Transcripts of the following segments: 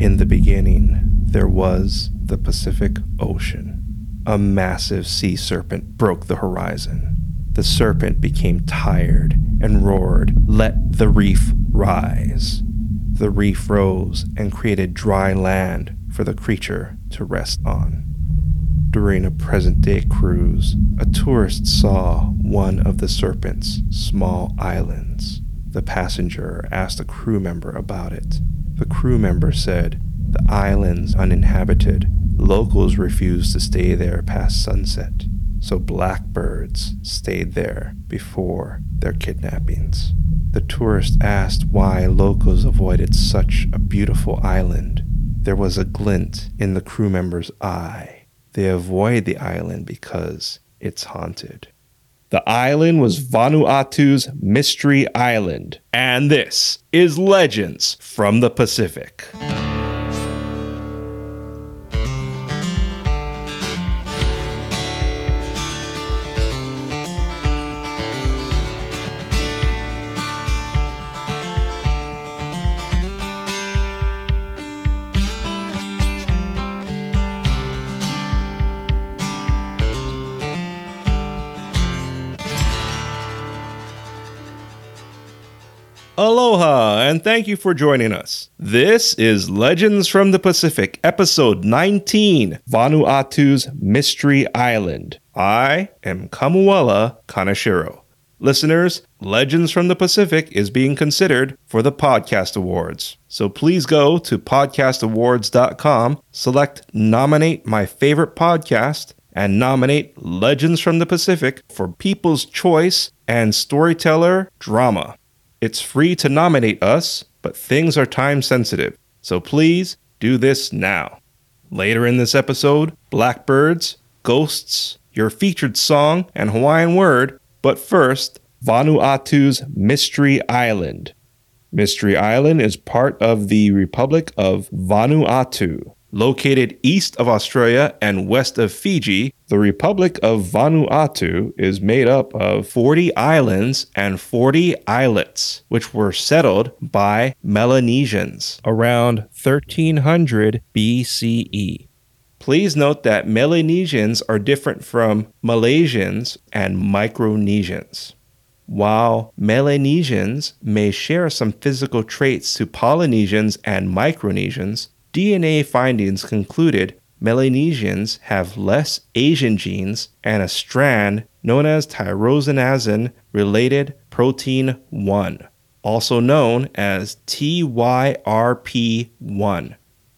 In the beginning, there was the Pacific Ocean. A massive sea serpent broke the horizon. The serpent became tired and roared, Let the reef rise. The reef rose and created dry land for the creature to rest on. During a present day cruise, a tourist saw one of the serpent's small islands. The passenger asked a crew member about it. The crew member said, The island's uninhabited. Locals refused to stay there past sunset, so blackbirds stayed there before their kidnappings. The tourist asked why locals avoided such a beautiful island. There was a glint in the crew member's eye they avoid the island because it's haunted. The island was Vanuatu's Mystery Island, and this is Legends from the Pacific. Aloha, and thank you for joining us. This is Legends from the Pacific, episode 19 Vanuatu's Mystery Island. I am Kamuela Kaneshiro. Listeners, Legends from the Pacific is being considered for the Podcast Awards. So please go to podcastawards.com, select Nominate My Favorite Podcast, and nominate Legends from the Pacific for People's Choice and Storyteller Drama. It's free to nominate us, but things are time sensitive, so please do this now. Later in this episode, blackbirds, ghosts, your featured song, and Hawaiian word, but first, Vanuatu's Mystery Island. Mystery Island is part of the Republic of Vanuatu. Located east of Australia and west of Fiji, the Republic of Vanuatu is made up of 40 islands and 40 islets, which were settled by Melanesians around 1300 BCE. Please note that Melanesians are different from Malaysians and Micronesians. While Melanesians may share some physical traits to Polynesians and Micronesians, DNA findings concluded Melanesians have less Asian genes and a strand known as tyrosinase related protein 1, also known as TYRP1.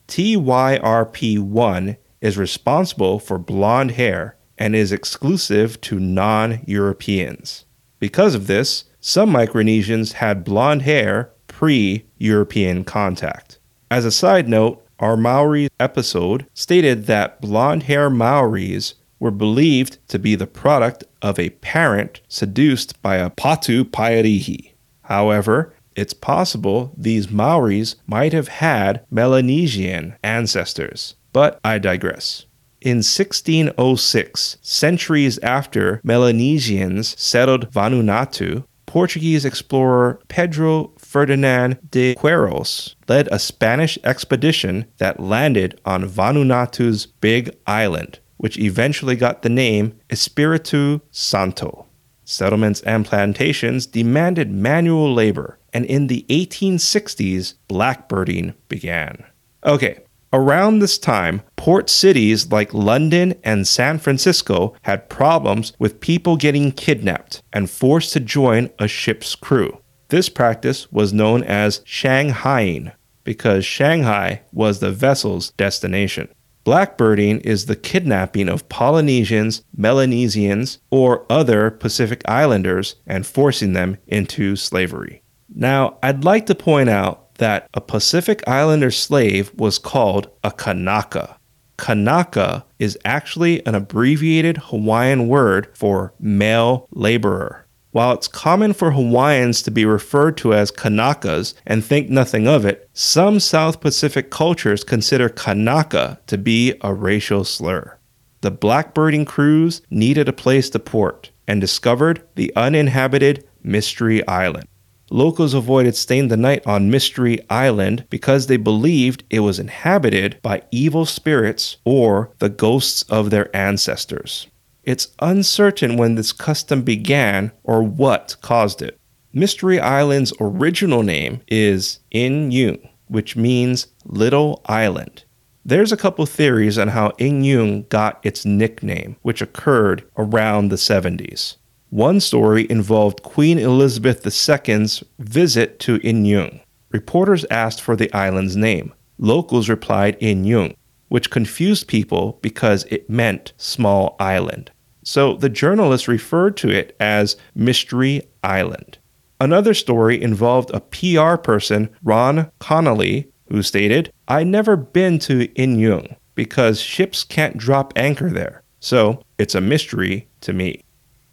TYRP1 is responsible for blonde hair and is exclusive to non Europeans. Because of this, some Micronesians had blonde hair pre European contact. As a side note, our Maori episode stated that blonde hair Maoris were believed to be the product of a parent seduced by a Patupaiarehe. However, it's possible these Maoris might have had Melanesian ancestors, but I digress. In 1606, centuries after Melanesians settled Vanuatu, Portuguese explorer Pedro Ferdinand de Queiroz led a Spanish expedition that landed on Vanuatu's Big Island, which eventually got the name Espiritu Santo. Settlements and plantations demanded manual labor, and in the 1860s, blackbirding began. Okay, Around this time, port cities like London and San Francisco had problems with people getting kidnapped and forced to join a ship's crew. This practice was known as Shanghaiing because Shanghai was the vessel's destination. Blackbirding is the kidnapping of Polynesians, Melanesians, or other Pacific Islanders and forcing them into slavery. Now, I'd like to point out that a Pacific Islander slave was called a Kanaka. Kanaka is actually an abbreviated Hawaiian word for male laborer. While it's common for Hawaiians to be referred to as Kanakas and think nothing of it, some South Pacific cultures consider Kanaka to be a racial slur. The blackbirding crews needed a place to port and discovered the uninhabited Mystery Island. locals avoided staying the night on Mystery Island because they believed it was inhabited by evil spirits or the ghosts of their ancestors. It's uncertain when this custom began or what caused it. Mystery Island's original name is Inyeug, which means Little Island. There's a couple theories on how Inyeug got its nickname, which occurred around the 70s. One story involved Queen Elizabeth II's visit to Inyeug. Reporters asked for the island's name. Locals replied Inyeug, which confused people because it meant small island. So the journalists referred to it as Mystery Island. Another story involved a PR person, Ron Connolly, who stated, I never been to Inyeug because ships can't drop anchor there. So it's a mystery to me.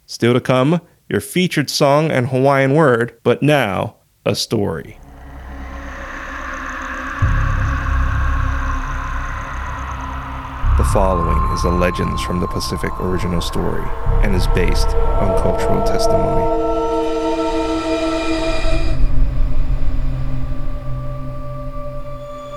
Still to come, your featured song and Hawaiian word, but now a story. Following is a Legends from the Pacific original story and is based on cultural testimony.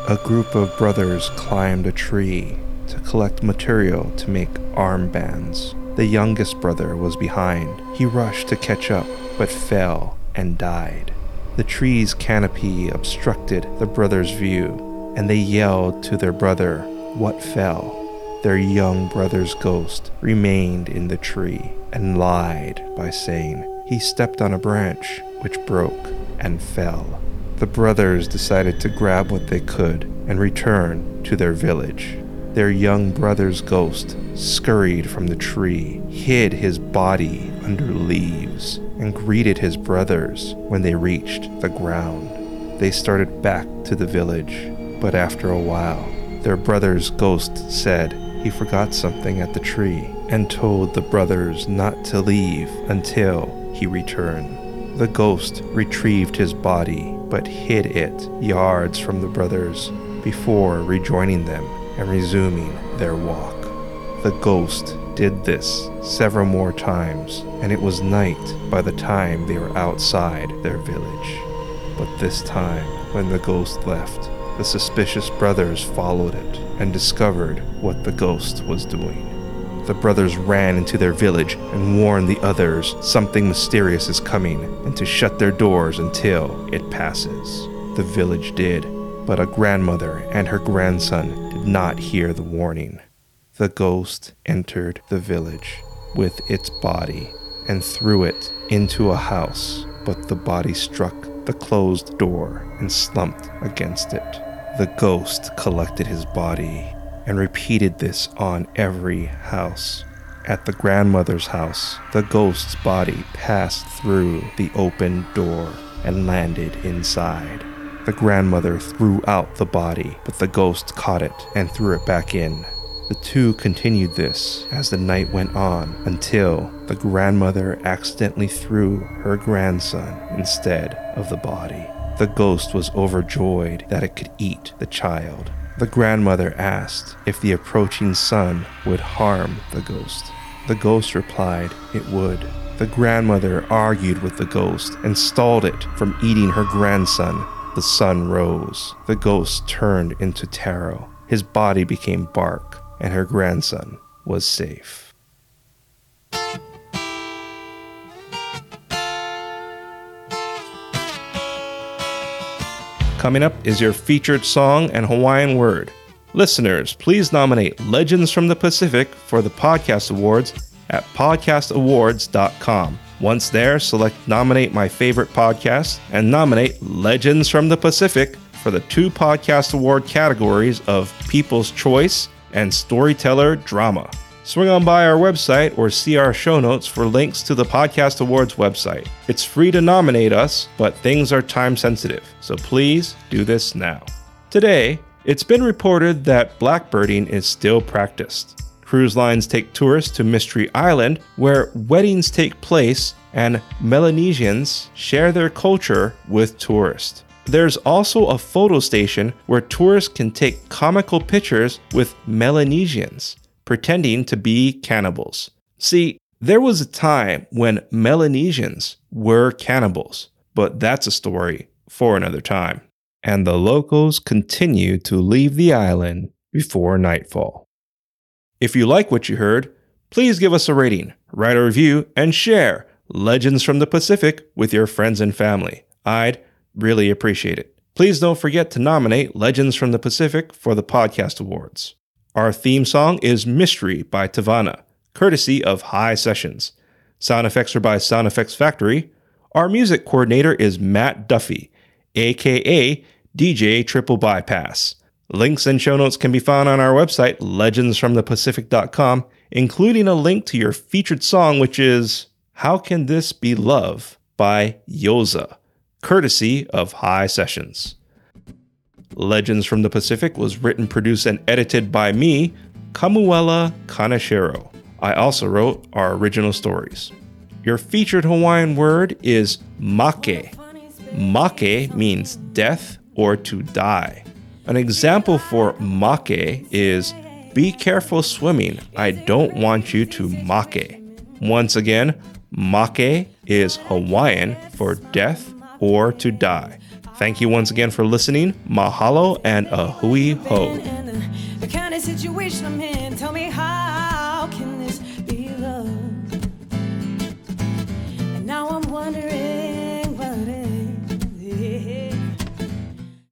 A group of brothers climbed a tree to collect material to make armbands. The youngest brother was behind. He rushed to catch up, but fell and died. The tree's canopy obstructed the brothers' view, and they yelled to their brother, What fell? Their young brother's ghost remained in the tree and lied by saying he stepped on a branch which broke and fell. The brothers decided to grab what they could and return to their village. Their young brother's ghost scurried from the tree, hid his body under leaves, and greeted his brothers when they reached the ground. They started back to the village, but after a while, their brother's ghost said he forgot something at the tree and told the brothers not to leave until he returned. The ghost retrieved his body but hid it yards from the brothers before rejoining them and resuming their walk. The ghost did this several more times, and it was night by the time they were outside their village. But this time, when the ghost left, the suspicious brothers followed it and discovered what the ghost was doing. The brothers ran into their village and warned the others something mysterious is coming and to shut their doors until it passes. The village did, but a grandmother and her grandson did not hear the warning. The ghost entered the village with its body and threw it into a house, but the body struck the closed door and slumped against it. The ghost collected his body and repeated this on every house. At the grandmother's house, the ghost's body passed through the open door and landed inside. The grandmother threw out the body, but the ghost caught it and threw it back in. The two continued this as the night went on until the grandmother accidentally threw her grandson instead of the body. The ghost was overjoyed that it could eat the child. The grandmother asked if the approaching son would harm the ghost. The ghost replied it would. The grandmother argued with the ghost and stalled it from eating her grandson. The sun rose. The ghost turned into taro. His body became bark, and her grandson was safe. Coming up is your featured song and Hawaiian word. Listeners, please nominate Legends from the Pacific for the Podcast Awards at podcastawards.com. Once there, select Nominate My Favorite Podcast and nominate Legends from the Pacific for the two Podcast Award categories of People's Choice and Storyteller Drama. Swing on by our website or see our show notes for links to the Podcast Awards website. It's free to nominate us, but things are time sensitive, so please do this now. Today, it's been reported that blackbirding is still practiced. Cruise lines take tourists to Mystery Island, where weddings take place and Melanesians share their culture with tourists. There's also a photo station where tourists can take comical pictures with Melanesians pretending to be cannibals. See, there was a time when Melanesians were cannibals, but that's a story for another time. And the locals continue to leave the island before nightfall. If you like what you heard, please give us a rating, write a review, and share Legends from the Pacific with your friends and family. I'd really appreciate it. Please don't forget to nominate Legends from the Pacific for the Podcast Awards. Our theme song is Mystery by Tavana, courtesy of High Sessions. Sound effects are by Sound Effects Factory. Our music coordinator is Matt Duffy, aka DJ Triple Bypass. Links and show notes can be found on our website, legendsfromthepacific.com, including a link to your featured song, which is How Can This Be Love by Yoza, courtesy of High Sessions. Legends from the Pacific was written, produced, and edited by me, Kamuela Kaneshiro. I also wrote our original stories. Your featured Hawaiian word is make. Make means death or to die. An example for make is be careful swimming. I don't want you to make. Once again, make is Hawaiian for death or to die. Thank you once again for listening. Mahalo and a hui ho.